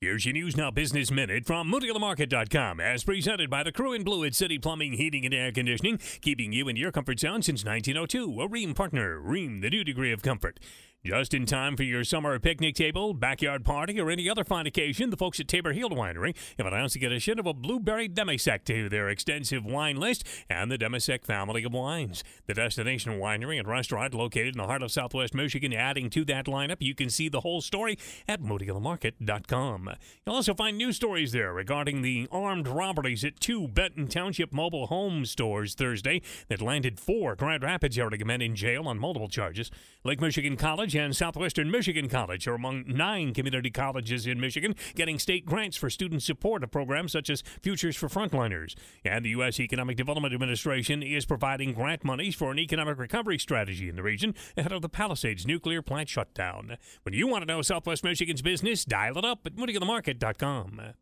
Here's your News Now Business Minute from MoodyOnTheMarket.com, as presented by the crew in blue at City Plumbing, Heating, and Air Conditioning, keeping you in your comfort zone since 1902. A Rheem partner, Rheem, the new degree of comfort. Just in time for your summer picnic table, backyard party, or any other fine occasion, the folks at Tabor Hill Winery have announced the addition of a blueberry demisec to their extensive wine list and the demisec family of wines. The destination winery and restaurant located in the heart of southwest Michigan, adding to that lineup, you can see the whole story at MoodyOnTheMarket.com. You'll also find news stories there regarding the armed robberies at two Benton Township mobile home stores Thursday that landed four Grand Rapids area men in jail on multiple charges. Lake Michigan College College and Southwestern Michigan College are among nine community colleges in Michigan getting state grants for student support of programs such as Futures for Frontliners. And the U.S. Economic Development Administration is providing grant monies for an economic recovery strategy in the region ahead of the Palisades nuclear plant shutdown. When you want to know Southwest Michigan's business, dial it up at MoodyOnTheMarket.com.